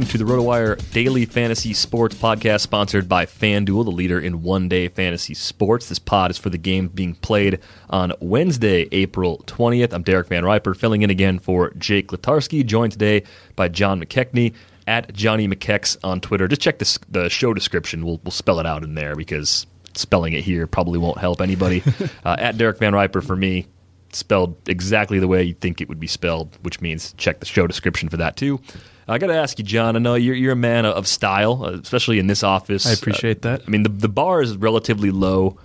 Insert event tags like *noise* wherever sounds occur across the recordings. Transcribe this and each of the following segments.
Welcome to the RotoWire Daily Fantasy Sports Podcast, sponsored by FanDuel, the leader in one day fantasy sports. This pod is for the game being played on Wednesday, April 20th. I'm Derek Van Riper, filling in again for Jake Latarski, joined today by John McKechnie at Johnny McKex on Twitter. Just check this, the show description. We'll, we'll spell it out in there because spelling it here probably won't help anybody. *laughs* uh, at Derek Van Riper for me, spelled exactly the way you think it would be spelled, which means check the show description for that too. I got to ask you, John. I know you're you're a man of style, uh, especially in this office. I appreciate Uh, that. I mean, the the bar is relatively low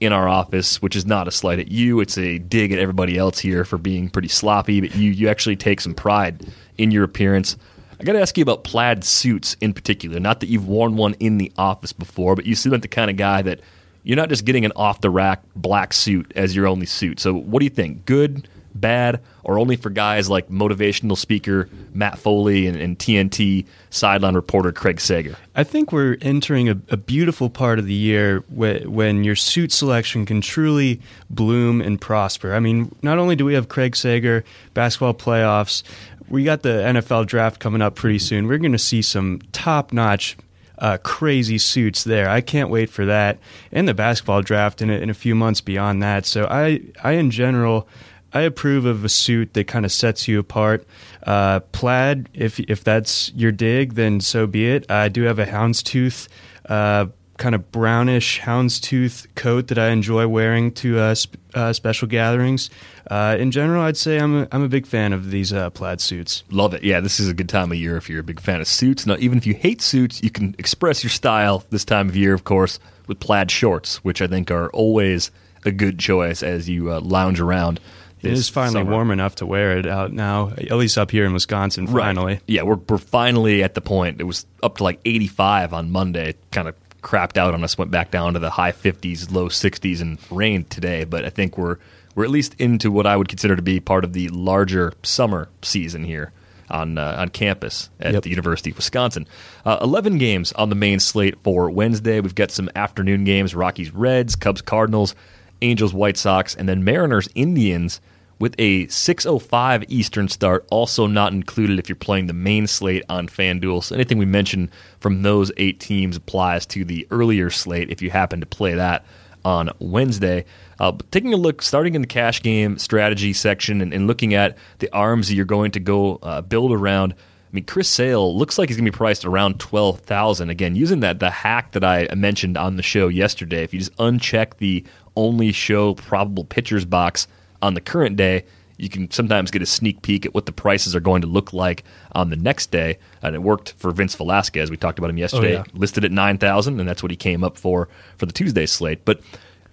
in our office, which is not a slight at you. It's a dig at everybody else here for being pretty sloppy. But you you actually take some pride in your appearance. I got to ask you about plaid suits in particular. Not that you've worn one in the office before, but you seem like the kind of guy that you're not just getting an off the rack black suit as your only suit. So, what do you think? Good, bad, or only for guys like motivational speaker Matt Foley and, and TNT sideline reporter Craig Sager? I think we're entering a, a beautiful part of the year wh- when your suit selection can truly bloom and prosper. I mean, not only do we have Craig Sager, basketball playoffs, we got the NFL draft coming up pretty soon. We're going to see some top notch. Uh, crazy suits there. I can't wait for that, and the basketball draft in a, in a few months beyond that. So I, I in general, I approve of a suit that kind of sets you apart. Uh, plaid, if if that's your dig, then so be it. I do have a houndstooth, uh, kind of brownish houndstooth coat that I enjoy wearing to uh, sp- uh, special gatherings. Uh, in general, I'd say I'm a, I'm a big fan of these uh, plaid suits. Love it. Yeah, this is a good time of year if you're a big fan of suits. Now, even if you hate suits, you can express your style this time of year, of course, with plaid shorts, which I think are always a good choice as you uh, lounge around. It is finally summer. warm enough to wear it out now, at least up here in Wisconsin. Right. Finally, Yeah, we're, we're finally at the point. It was up to like 85 on Monday. Kind of crapped out on us, went back down to the high 50s, low 60s, and rained today. But I think we're we're at least into what I would consider to be part of the larger summer season here. on uh, on campus at yep. the University of Wisconsin. Uh, Eleven games on the main slate for Wednesday. We've got some afternoon games: Rockies, Reds, Cubs, Cardinals, Angels, White Sox, and then Mariners, Indians. With a 6:05 Eastern start, also not included if you're playing the main slate on FanDuel. So anything we mentioned from those eight teams applies to the earlier slate if you happen to play that on Wednesday. Uh, taking a look, starting in the cash game strategy section and, and looking at the arms that you're going to go uh, build around. I mean, Chris Sale looks like he's going to be priced around twelve thousand. Again, using that the hack that I mentioned on the show yesterday. If you just uncheck the only show probable pitchers box on the current day, you can sometimes get a sneak peek at what the prices are going to look like on the next day. And it worked for Vince Velasquez. We talked about him yesterday. Oh, yeah. Listed at nine thousand, and that's what he came up for for the Tuesday slate. But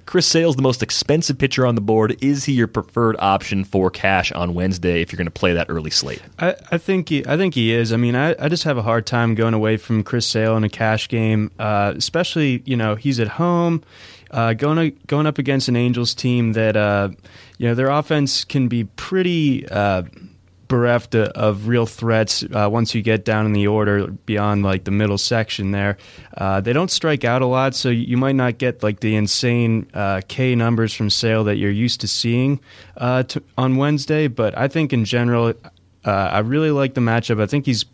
Chris Sale's the most expensive pitcher on the board. Is he your preferred option for cash on Wednesday if you're going to play that early slate? I, I think he, I think he is. I mean, I, I just have a hard time going away from Chris Sale in a cash game, uh, especially you know he's at home. Uh, going going up against an Angels team that uh, you know their offense can be pretty uh, bereft of real threats uh, once you get down in the order beyond like the middle section there. Uh, they don't strike out a lot, so you might not get like the insane uh, K numbers from Sale that you're used to seeing to, on Wednesday. But I think in general, I really like the matchup. I think he's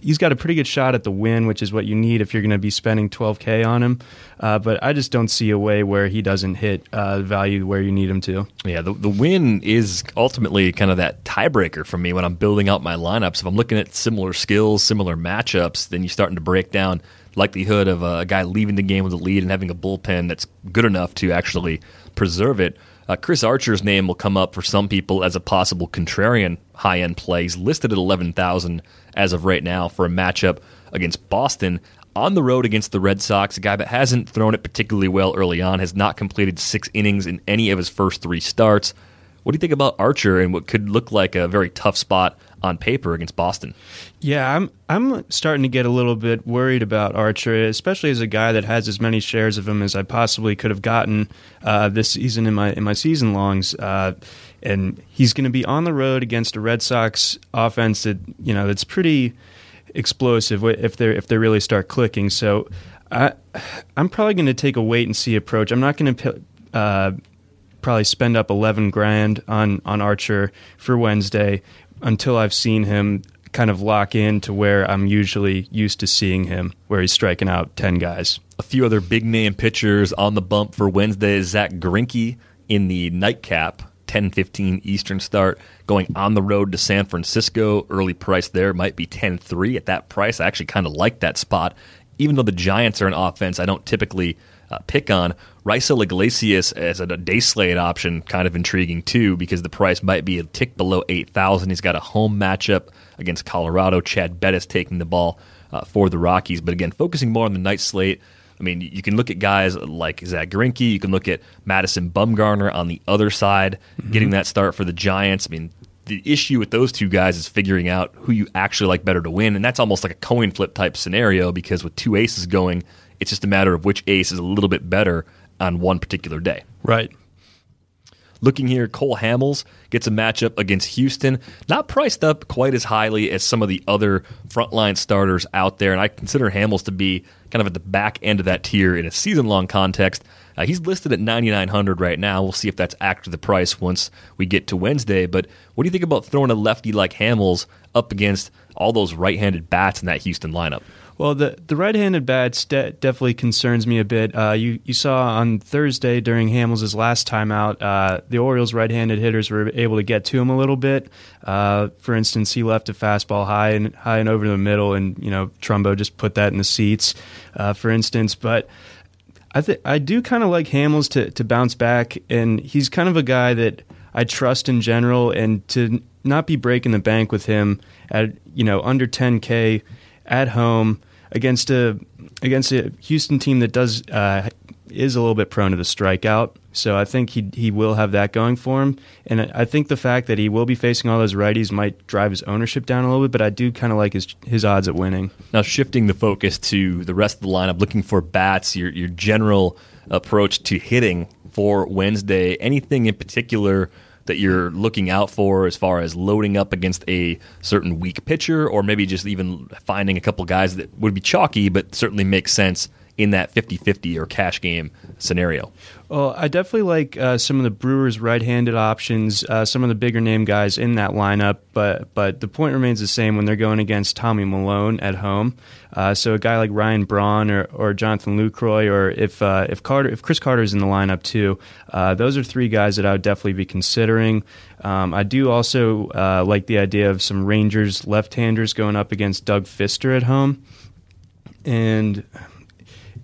he's got a pretty good shot at the win, which is what you need if you're going to be spending 12k on him. Uh, but I just don't see a way where he doesn't hit uh, value where you need him to. Yeah, the, the win is ultimately kind of that tiebreaker for me when I'm building out my lineups. If I'm looking at similar skills, similar matchups, then you're starting to break down likelihood of a guy leaving the game with a lead and having a bullpen that's good enough to actually preserve it. Uh, Chris Archer's name will come up for some people as a possible contrarian high end play. He's listed at 11,000 as of right now for a matchup against Boston on the road against the Red Sox, a guy that hasn't thrown it particularly well early on, has not completed six innings in any of his first three starts. What do you think about Archer and what could look like a very tough spot on paper against Boston? Yeah, I'm I'm starting to get a little bit worried about Archer, especially as a guy that has as many shares of him as I possibly could have gotten uh, this season in my in my season longs. Uh, and he's going to be on the road against a Red Sox offense that you know that's pretty explosive if they if they really start clicking. So I I'm probably going to take a wait and see approach. I'm not going to uh, probably spend up 11 grand on on Archer for Wednesday until I've seen him kind of lock in to where I'm usually used to seeing him, where he's striking out 10 guys. A few other big name pitchers on the bump for Wednesday. is Zack Greinke in the nightcap 10:15 Eastern start going on the road to San Francisco. Early price there might be 10-3 at that price. I actually kind of like that spot. Even though the Giants are an offense I don't typically uh, pick on, Raisel Iglesias as a day slate option kind of intriguing too because the price might be a tick below 8,000. He's got a home matchup against Colorado. Chad Bettis taking the ball uh, for the Rockies, but again, focusing more on the night slate. I mean, you can look at guys like Zack Greinke. You can look at Madison Bumgarner on the other side, mm-hmm. getting that start for the Giants. I mean, the issue with those two guys is figuring out who you actually like better to win, and that's almost like a coin flip type scenario because with two aces going, it's just a matter of which ace is a little bit better on one particular day. Right. Looking here, Cole Hamels gets a matchup against Houston. Not priced up quite as highly as some of the other frontline starters out there, and I consider Hamels to be kind of at the back end of that tier in a season long context. Uh, he's listed at 9900 right now. We'll see if that's actually the price once we get to Wednesday. But what do you think about throwing a lefty like Hamels up against all those right handed bats in that Houston lineup? Well, the the right-handed bats de- definitely concerns me a bit. Uh, you you saw on Thursday during Hamels' last time out, uh, the Orioles' right-handed hitters were able to get to him a little bit. Uh, for instance, he left a fastball high and high and over the middle, and you know Trumbo just put that in the seats. Uh, for instance, but. I th- I do kind of like Hamels to, to bounce back, and he's kind of a guy that I trust in general, and to not be breaking the bank with him at you know under 10k at home against a against a Houston team that does uh, is a little bit prone to the strikeout. So I think he he will have that going for him, and I think the fact that he will be facing all those righties might drive his ownership down a little bit. But I do kind of like his his odds at winning. Now shifting the focus to the rest of the lineup, looking for bats. Your your general approach to hitting for Wednesday. Anything in particular that you're looking out for as far as loading up against a certain weak pitcher, or maybe just even finding a couple guys that would be chalky but certainly make sense in that 50 50 or cash game scenario? Well, I definitely like uh, some of the Brewers' right-handed options, uh, some of the bigger name guys in that lineup. But but the point remains the same when they're going against Tommy Milone at home. Uh, so a guy like Ryan Braun or, or Jonathan Lucroy, or if uh, if Carter if Chris Carter's in the lineup too, uh, those are three guys that I would definitely be considering. Um, I do also uh, like the idea of some Rangers left-handers going up against Doug Fister at home, and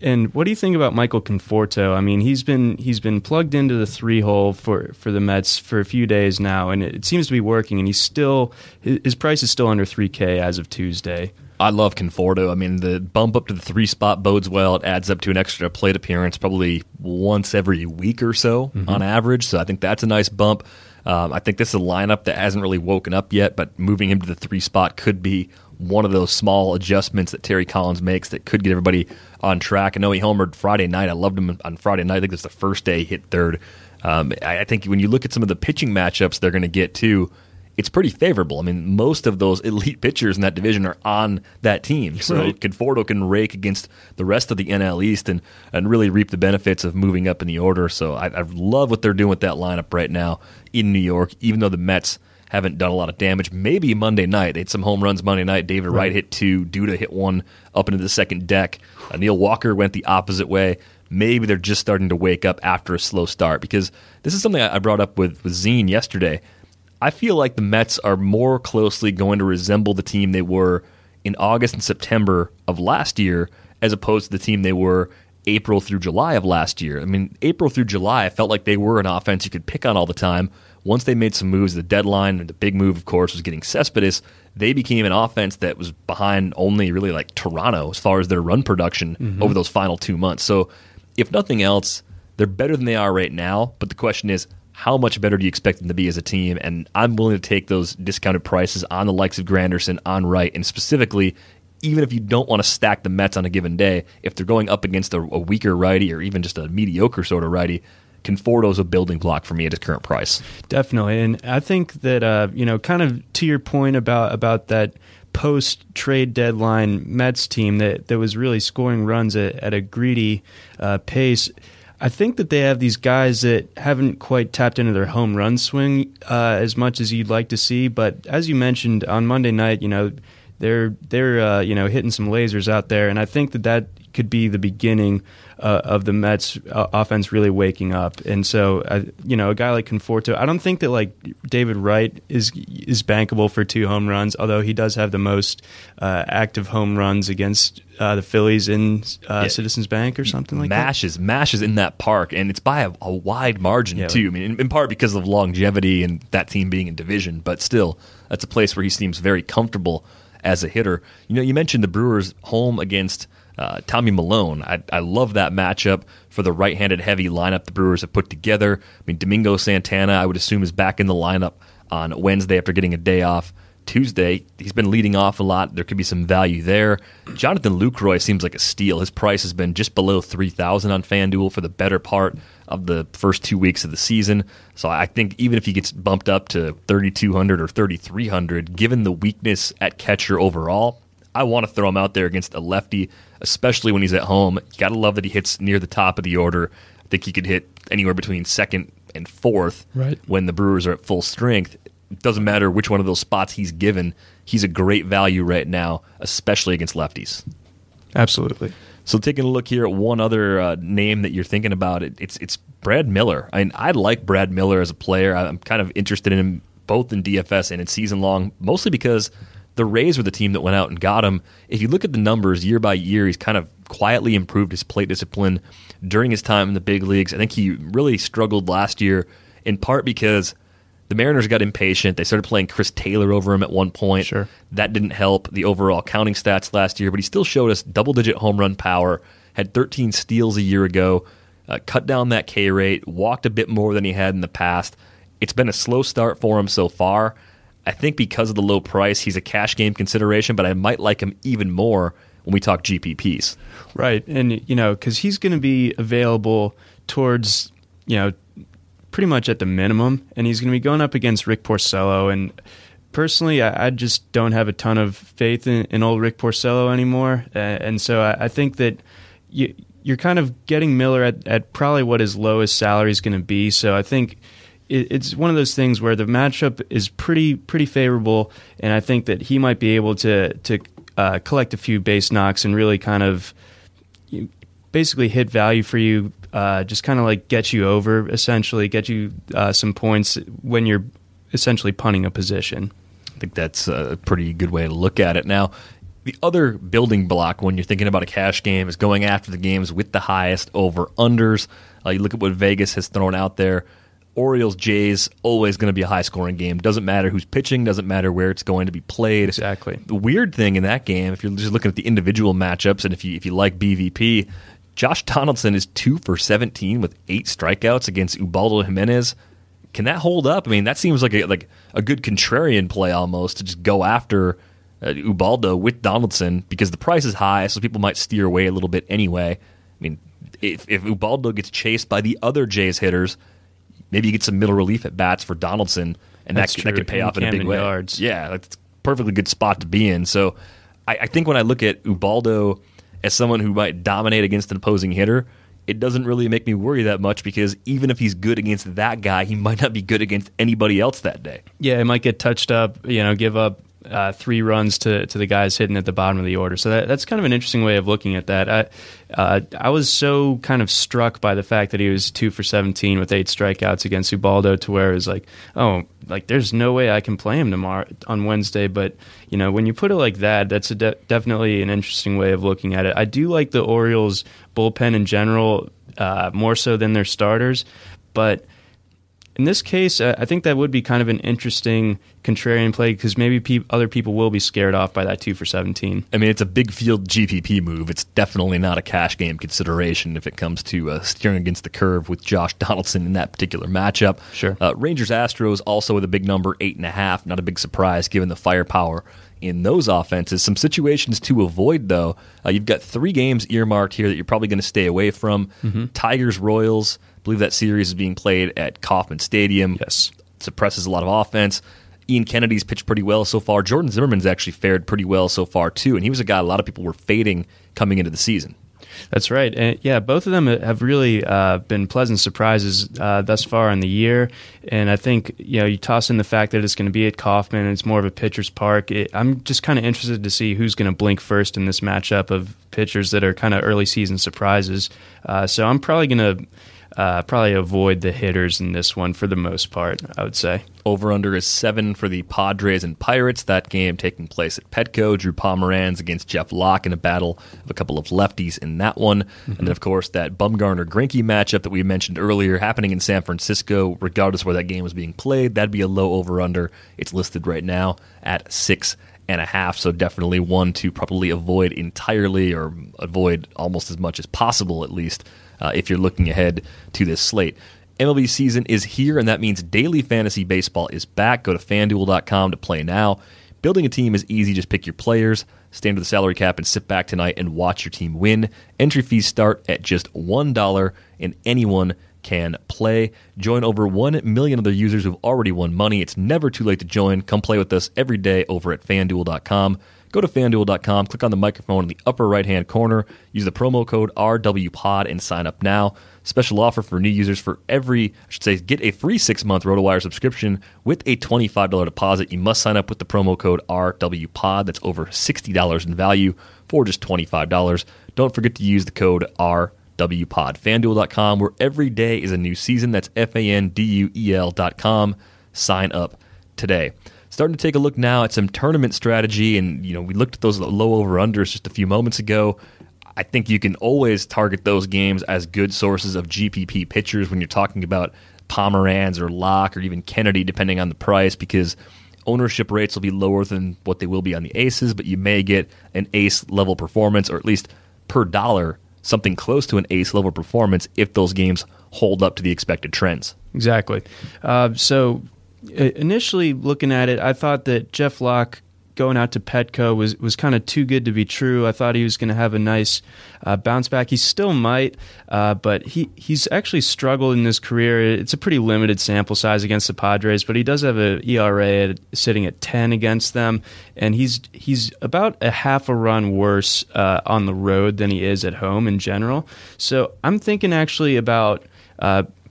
and what do you think about Michael Conforto? I mean, he's been he's been plugged into the three hole for, for the Mets for a few days now, and it, seems to be working. And he's still his, price is still under three K as of Tuesday. I love Conforto. I mean, the bump up to the three spot bodes well. It adds up to an extra plate appearance probably once every week or so mm-hmm. on average. So I think that's a nice bump. Um, I think this is a lineup that hasn't really woken up yet, but moving him to the three spot could be one of those small adjustments that Terry Collins makes that could get everybody on track. I know he homered Friday night. I loved him on Friday night. I think it's the first day hit third. Um, I, I, think when you look at some of the pitching matchups they're going to get too, it's pretty favorable. I mean, most of those elite pitchers in that division are on that team. So right. Conforto can rake against the rest of the NL East and, and really reap the benefits of moving up in the order. So I, I love what they're doing with that lineup right now in New York, even though the Mets – haven't done a lot of damage. Maybe Monday night. They had some home runs Monday night. David Wright hit two. Duda hit one up into the second deck. Uh, Neil Walker went the opposite way. Maybe they're just starting to wake up after a slow start because this is something I brought up with, with Zine yesterday. I feel like the Mets are more closely going to resemble the team they were in August and September of last year as opposed to the team they were April through July of last year. I mean, April through July, I felt like they were an offense you could pick on all the time once they made some moves, the deadline, and the big move, of course, was getting Cespedes. They became an offense that was behind only really like Toronto as far as their run production mm-hmm. over those final two months. So, if nothing else, they're better than they are right now. But the question is, how much better do you expect them to be as a team? And I'm willing to take those discounted prices on the likes of Granderson, on Wright, and specifically, even if you don't want to stack the Mets on a given day, if they're going up against a, a weaker righty or even just a mediocre sort of righty, Conforto's a building block for me at his current price. Definitely, and I think that uh, you know, kind of to your point about about that post trade deadline Mets team that that was really scoring runs at, at a greedy uh, pace. I think that they have these guys that haven't quite tapped into their home run swing uh, as much as you'd like to see. But as you mentioned on Monday night, you know they're they're uh, you know hitting some lasers out there, and I think that that could be the beginning uh, of the Mets uh, offense really waking up. And so, uh, you know, a guy like Conforto, I don't think that like David Wright is is bankable for two home runs, although he does have the most uh, active home runs against uh, the Phillies in uh, yeah. Citizens Bank or something like mashes, that. Mashes mashes in that park, and it's by a, a wide margin yeah, too. I mean, in, in, part because of longevity and that team being in division, but still, that's a place where he seems very comfortable as a hitter. You know, you mentioned the Brewers' home against uh, Tommy Milone. I, I love that matchup for the right handed heavy lineup the Brewers have put together. I mean, Domingo Santana, I would assume, is back in the lineup on Wednesday after getting a day off. Tuesday, he's been leading off a lot. There could be some value there. Jonathan Lucroy seems like a steal. His price has been just below 3000 on FanDuel for the better part of the first two weeks of the season. So I think even if he gets bumped up to 3200 or 3300, given the weakness at catcher overall, I want to throw him out there against a lefty especially when he's at home. Got to love that he hits near the top of the order. I think he could hit anywhere between second and fourth right. when the Brewers are at full strength. It doesn't matter which one of those spots he's given. He's a great value right now, especially against lefties. Absolutely. So taking a look here at one other uh, name that you're thinking about, it, it's it's Brad Miller. I mean, I like Brad Miller as a player. I'm kind of interested in him both in DFS and in season long, mostly because the Rays were the team that went out and got him. If you look at the numbers year by year, he's kind of quietly improved his plate discipline during his time in the big leagues. I think he really struggled last year, in part because the Mariners got impatient. They started playing Chris Taylor over him at one point. Sure. That didn't help the overall counting stats last year, but he still showed us double digit home run power, had 13 steals a year ago, uh, cut down that K rate, walked a bit more than he had in the past. It's been a slow start for him so far. I think because of the low price, he's a cash game consideration, but I might like him even more when we talk GPPs. Right. And, you know, because he's going to be available towards, you know, pretty much at the minimum, and he's going to be going up against Rick Porcello. And personally, I, I just don't have a ton of faith in, in old Rick Porcello anymore, uh, and so I, I think that you, you're kind of getting Miller at, at probably what his lowest salary is going to be. So I think it's one of those things where the matchup is pretty pretty favorable, and I think that he might be able to to uh, collect a few base knocks and really kind of basically hit value for you. Uh, just kind of like get you over, essentially, get you uh, some points when you're essentially punting a position. I think that's a pretty good way to look at it. Now, the other building block when you're thinking about a cash game is going after the games with the highest over unders. Uh, you look at what Vegas has thrown out there. Orioles Jays always going to be a high scoring game. Doesn't matter who's pitching. Doesn't matter where it's going to be played. Exactly. The weird thing in that game, if you're just looking at the individual matchups, and if you if you like BVP, Josh Donaldson is two for 17 with eight strikeouts against Ubaldo Jimenez. Can that hold up? I mean, that seems like a like a good contrarian play almost to just go after uh, Ubaldo with Donaldson because the price is high, so people might steer away a little bit anyway. I mean, if, if Ubaldo gets chased by the other Jays hitters, maybe you get some middle relief at bats for Donaldson, and That's that, true. that could pay And off in a big way. Yards. Yeah, that's a perfectly good spot to be in. So I, I think when I look at Ubaldo as someone who might dominate against an opposing hitter, it doesn't really make me worry that much because even if he's good against that guy, he might not be good against anybody else that day. Yeah, he might get touched up. You know, give up uh, three runs to, to the guys hitting at the bottom of the order. So that, that's kind of an interesting way of looking at that. I uh, I was so kind of struck by the fact that he was two for seventeen with eight strikeouts against Ubaldo, to where it was like, oh, like there's no way I can play him tomorrow on Wednesday. But you know, when you put it like that, that's de- definitely an interesting way of looking at it. I do like the Orioles bullpen in general uh, more so than their starters, but in this case, uh, I think that would be kind of an interesting contrarian play because maybe pe- other people will be scared off by that two for 17. I mean, it's a big field GPP move. It's definitely not a cash game consideration if it comes to uh, steering against the curve with Josh *laughs* Donaldson in that particular matchup. Sure. Uh, Rangers Astros also with a big number, eight and a half. Not a big surprise given the firepower in those offenses. Some situations to avoid, though. Uh, you've got three games earmarked here that you're probably going to stay away from. Tigers Royals. I believe that series is being played at Kauffman Stadium. Yes. Suppresses a lot of offense. Ian Kennedy's pitched pretty well so far. Jordan Zimmermann's actually fared pretty well so far too, and he was a guy a lot of people were fading coming into the season. That's right. And yeah, both of them have really uh, been pleasant surprises uh, thus far in the year. And I think you know you toss in the fact that it's going to be at Kauffman and it's more of a pitcher's park. It, I'm just kind of interested to see who's going to blink first in this matchup of pitchers that are kind of early season surprises. Uh, so I'm probably going to. Uh, probably avoid the hitters in this one for the most part, I would say. Over under is seven for the Padres and Pirates. That game taking place at Petco. Drew Pomeranz against Jeff Locke in a battle of a couple of lefties in that one. And then, of course, that Bumgarner Greinke matchup that we mentioned earlier happening in San Francisco, regardless where that game was being played. That'd be a low over under. It's listed right now at six and a half. So definitely one to probably avoid entirely or avoid almost as much as possible, at least, uh, if you're looking ahead to this slate. MLB season is here, and that means daily fantasy baseball is back. Go to fanduel.com to play now. Building a team is easy. Just pick your players, stand to the salary cap, and sit back tonight and watch your team win. Entry fees start at just $1, and anyone can play. Join over 1 million other users who've already won money. It's never too late to join. Come play with us every day over at fanduel.com. Go to fanduel.com, click on the microphone in the upper right hand corner, use the promo code RWPOD, and sign up now. Special offer for new users for every, I should say, get a free six month RotoWire subscription with a $25 deposit. You must sign up with the promo code RWPOD. That's over $60 in value for just $25. Don't forget to use the code RWPOD. FanDuel.com, where every day is a new season. That's F A N D U E L.com. Sign up today. Starting to take a look now at some tournament strategy, and you know we looked at those low over unders just a few moments ago. I think you can always target those games as good sources of GPP pitchers when you're talking about Pomeranz or Locke or even Kennedy, depending on the price, because ownership rates will be lower than what they will be on the aces, but you may get an ace level performance, or at least per dollar, something close to an ace level performance if those games hold up to the expected trends. Exactly. Uh, so initially looking at it, I thought that Jeff Locke going out to Petco was was kind of too good to be true. I thought he was going to have a nice uh, bounce back. He still might, uh, but he he's actually struggled in his career. It's a pretty limited sample size against the Padres, but he does have a ERA at, sitting at ten against them, and he's he's about a half a run worse uh, on the road than he is at home in general. So I'm thinking actually about.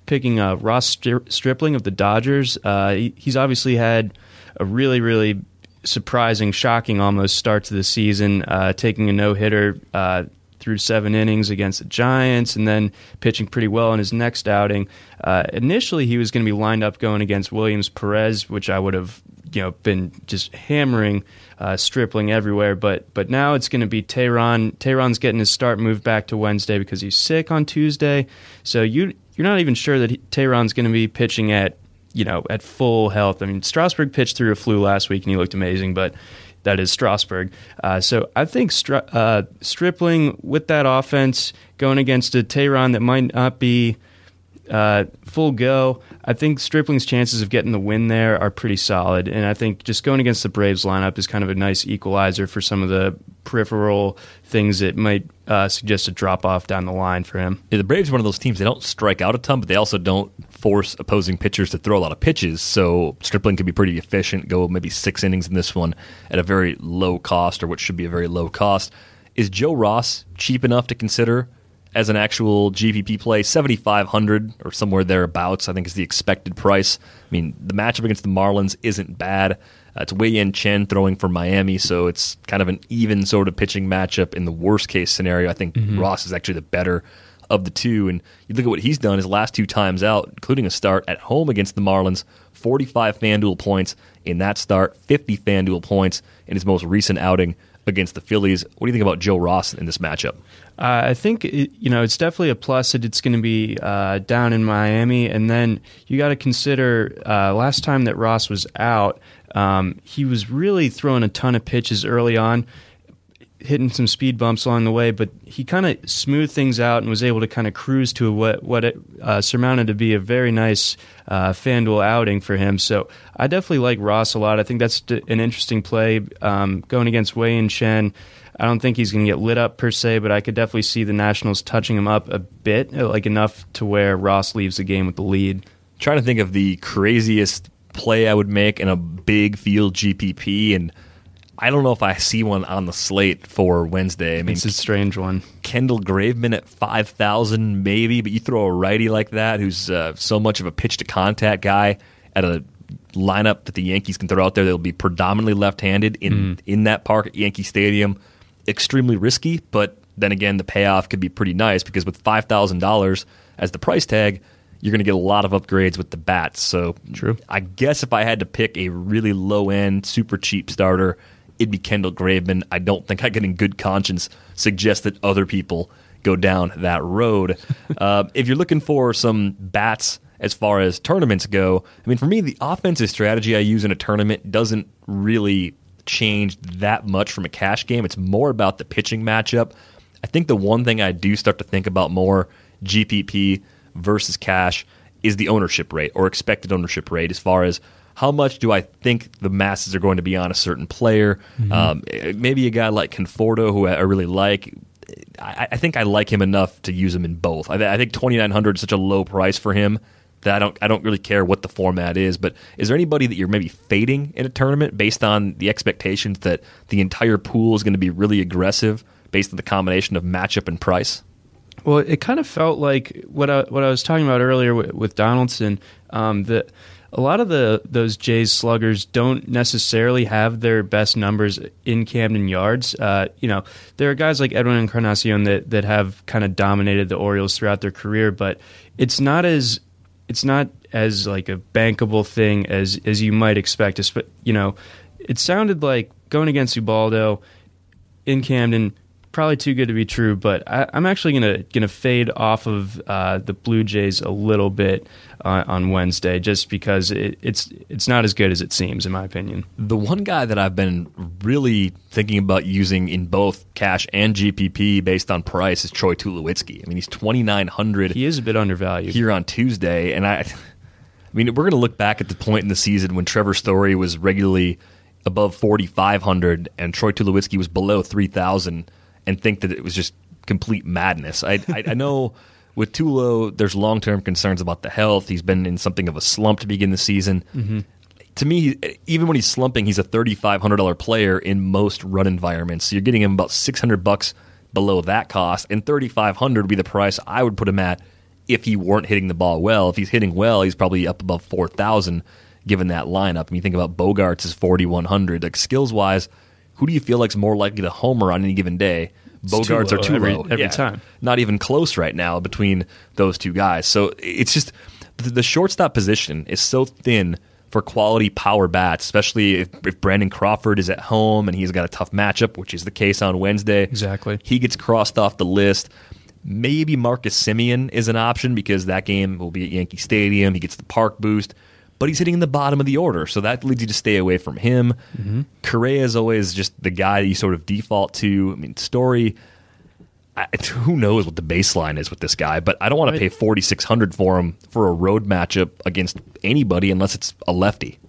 Picking uh, Ross Stripling of the Dodgers. Uh, he, he's obviously had a really, really surprising, shocking almost start to the season, uh, taking a no hitter uh, through seven innings against the Giants, and then pitching pretty well in his next outing. Uh, initially, he was going to be lined up going against Williams Perez, which I would have you know been just hammering uh, Stripling everywhere. But but now it's going to be Teheran. Teheran's getting his start moved back to Wednesday because he's sick on Tuesday. So you you're not even sure that he, Teheran's going to be pitching at you know, at full health. I mean, Strasburg pitched through a flu last week and he looked amazing, but that is Strasburg. Uh, so I think Stri- uh, Stripling with that offense going against a Teheran that might not be uh, full go. I think Stripling's chances of getting the win there are pretty solid, and I think just going against the Braves lineup is kind of a nice equalizer for some of the peripheral things that might uh, suggest a drop off down the line for him. Yeah, the Braves are one of those teams they don't strike out a ton, but they also don't force opposing pitchers to throw a lot of pitches. So Stripling can be pretty efficient, go maybe six innings in this one at a very low cost, or what should be a very low cost. Is Joe Ross cheap enough to consider as an actual GPP play, 7,500 or somewhere thereabouts, I think is the expected price. I mean, the matchup against the Marlins isn't bad. Uh, it's Wei Yin Chen throwing for Miami, so it's kind of an even sort of pitching matchup in the worst case scenario. I think mm-hmm. Ross is actually the better of the two. And you look at what he's done his last two times out, including a start at home against the Marlins, 45 FanDuel points in that start, 50 FanDuel points in his most recent outing against the Phillies. What do you think about Joe Ross in this matchup? Uh, I think you know it's definitely a plus that it's going to be uh, down in Miami, and then you got to consider uh, last time that Ross was out, um, he was really throwing a ton of pitches early on, hitting some speed bumps along the way, but he kind of smoothed things out and was able to kind of cruise to what what it uh, surmounted to be a very nice uh, FanDuel outing for him. So I definitely like Ross a lot. I think that's an interesting play um, going against Wei Yin Chen. I don't think he's going to get lit up per se, but I could definitely see the Nationals touching him up a bit, like enough to where Ross leaves the game with the lead. trying to think of the craziest play I would make in a big field GPP, and I don't know if I see one on the slate for Wednesday. I mean, it's a strange one. Kendall Graveman at five thousand, maybe, but you throw a righty like that, who's uh, so much of a pitch to contact guy at a lineup that the Yankees can throw out there. They'll be predominantly left-handed in mm. in that park at Yankee Stadium extremely risky, but then again, the payoff could be pretty nice because with five thousand dollars as the price tag, you're going to get a lot of upgrades with the bats. So, true. I guess if I had to pick a really low end, super cheap starter, it'd be Kendall Graveman. I don't think I can, in good conscience, suggest that other people go down that road. *laughs* uh, if you're looking for some bats as far as tournaments go, I mean, for me, the offensive strategy I use in a tournament doesn't really change that much from a cash game. It's more about the pitching matchup. I think the one thing I do start to think about more GPP versus cash is the ownership rate or expected ownership rate as far as how much do I think the masses are going to be on a certain player. Mm-hmm. Um, maybe a guy like Conforto, who I really like. I, I, think I like him enough to use him in both. I, I think 2900 is such a low price for him that I don't I don't really care what the format is. But is there anybody that you're maybe fading in a tournament based on the expectations that the entire pool is going to be really aggressive based on the combination of matchup and price? Well, it kind of felt like what I, what I was talking about earlier with, with Donaldson. Um, that a lot of the those Jays sluggers don't necessarily have their best numbers in Camden Yards. Uh, you know, there are guys like Edwin Encarnacion that that have kind of dominated the Orioles throughout their career, but it's not as it's not as like a bankable thing as as you might expect. You know, it sounded like going against Ubaldo in Camden probably too good to be true, but I, am actually gonna gonna fade off of uh, the Blue Jays a little bit uh, on Wednesday, just because it, it's it's not as good as it seems, in my opinion. The one guy that I've been really thinking about using in both cash and GPP based on price is Troy Tulowitzki. I mean, he's 2,900. He is a bit undervalued here on Tuesday, and I. I mean, we're going to look back at the point in the season when Trevor Story was regularly above 4,500 and Troy Tulowitzki was below 3,000 and think that it was just complete madness. I, I, I know *laughs* with Tulo, there's long term concerns about the health. He's been in something of a slump to begin the season. Mm-hmm. To me, even when he's slumping, he's a $3,500 player in most run environments. So you're getting him about 600 bucks below that cost, and 3,500 would be the price I would put him at if he weren't hitting the ball well. If he's hitting well, he's probably up above 4,000 given that lineup. I mean, you think about Bogaerts is 4,100. Like skills wise, who do you feel like is more likely to homer on any given day? Bogaerts too or too low every- low every time. Not even close right now between those two guys. So it's just the, the shortstop position is so thin for quality power bats, especially if, if Brandon Crawford is at home and he's got a tough matchup, which is the case on Wednesday. Exactly. He gets crossed off the list. Maybe Marcus Semien is an option because that game will be at Yankee Stadium. He gets the park boost, but he's hitting in the bottom of the order, so that leads you to stay away from him. Correa is always just the guy that you sort of default to. I mean, Story. I, who knows what the baseline is with this guy? But I don't want to pay forty six hundred for him for a road matchup against anybody unless it's a lefty.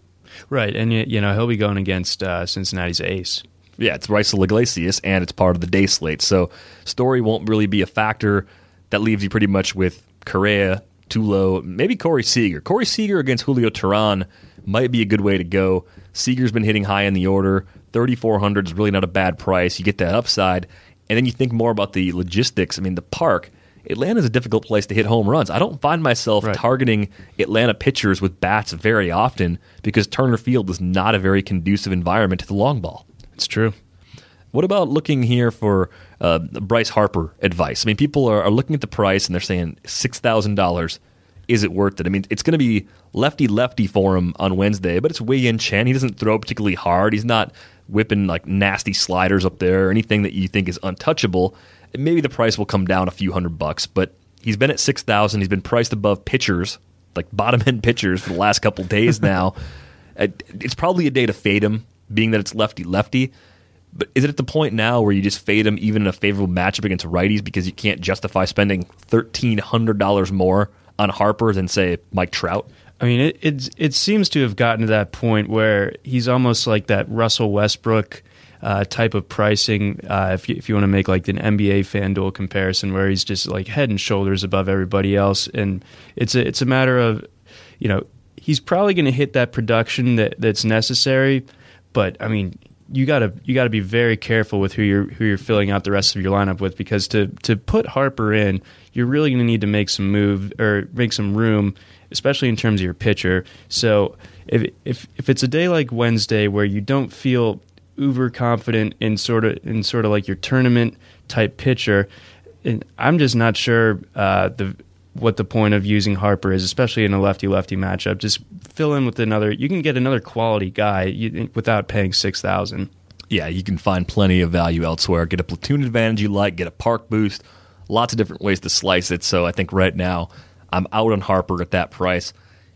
Right, and you, you know he'll be going against uh, Cincinnati's ace. Yeah, it's Raisel Iglesias, and it's part of the day slate. So Story won't really be a factor. That leaves you pretty much with Correa, Tulo, maybe Corey Seager. Corey Seager against Julio Teheran might be a good way to go. Seager's been hitting high in the order. 3,400 is really not a bad price. You get that upside. And then you think more about the logistics. I mean, the park, Atlanta is a difficult place to hit home runs. I don't find myself Right. targeting Atlanta pitchers with bats very often because Turner Field is not a very conducive environment to the long ball. It's true. What about looking here for uh, Bryce Harper advice? I mean, people are, are looking at the price and they're saying six thousand dollars. Is it worth it? I mean, it's going to be lefty lefty for him on Wednesday, but it's Wei Yin Chen. He doesn't throw particularly hard. He's not whipping like nasty sliders up there or anything that you think is untouchable. Maybe the price will come down a few hundred bucks, but he's been at six thousand. He's been priced above pitchers, like bottom end pitchers, for the last couple days *laughs* now. It's probably a day to fade him, being that it's lefty lefty. But is it at the point now where you just fade him even in a favorable matchup against righties because you can't justify spending thirteen hundred dollars more on Harper than say Mike Trout? I mean, it it it seems to have gotten to that point where he's almost like that Russell Westbrook uh, type of pricing. Uh, if you, if you want to make like an NBA FanDuel comparison, where he's just like head and shoulders above everybody else, and it's a it's a matter of you know he's probably going to hit that production that that's necessary, but I mean. You gotta you gotta be very careful with who you're who you're filling out the rest of your lineup with because to to put Harper in, you're really going to need to make some move or make some room especially in terms of your pitcher. So if if if it's a day like Wednesday where you don't feel uber confident in sort of in sort of like your tournament type pitcher, and I'm just not sure uh, the what the point of using Harper is, especially in a lefty lefty matchup. Just fill in with another. You can get another quality guy without paying six thousand. Yeah, you can find plenty of value elsewhere. Get a platoon advantage you like, get a park boost, lots of different ways to slice it. So I think right now I'm out on Harper at that price,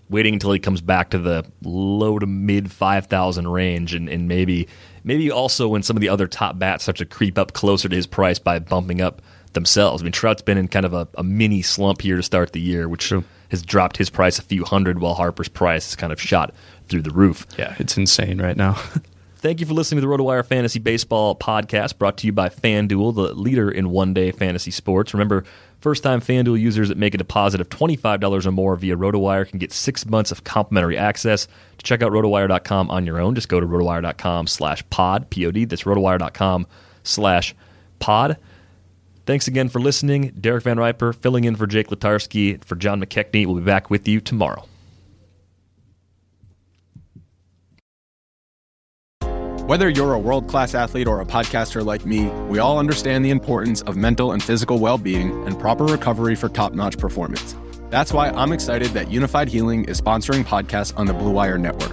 waiting until he comes back to the low to mid five thousand range, and, and maybe maybe also when some of the other top bats start to creep up closer to his price by bumping up themselves. I mean, Trout's been in kind of a, a mini slump here to start the year, which has dropped his price a few hundred, while Harper's price has kind of shot through the roof. Yeah, it's insane right now. *laughs* Thank you for listening to the RotoWire Fantasy Baseball podcast brought to you by FanDuel, the leader in one day fantasy sports. Remember, first time FanDuel users that make a deposit of $25 or more via RotoWire can get six months of complimentary access. To check out rotowire.com on your own, just go to rotowire.com slash pod, P O D. That's rotowire.com slash pod. Thanks again for listening. Derek Van Riper filling in for Jake Latarski. For John McKechnie, we'll be back with you tomorrow. Whether you're a world class athlete or a podcaster like me, we all understand the importance of mental and physical well being and proper recovery for top notch performance. That's why I'm excited that Unifyd Healing is sponsoring podcasts on the Blue Wire Network.